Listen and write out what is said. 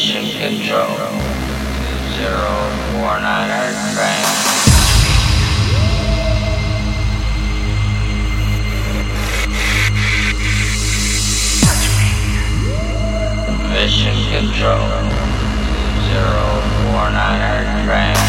Mission control. 2049 train. Mission Control 049 Earth Train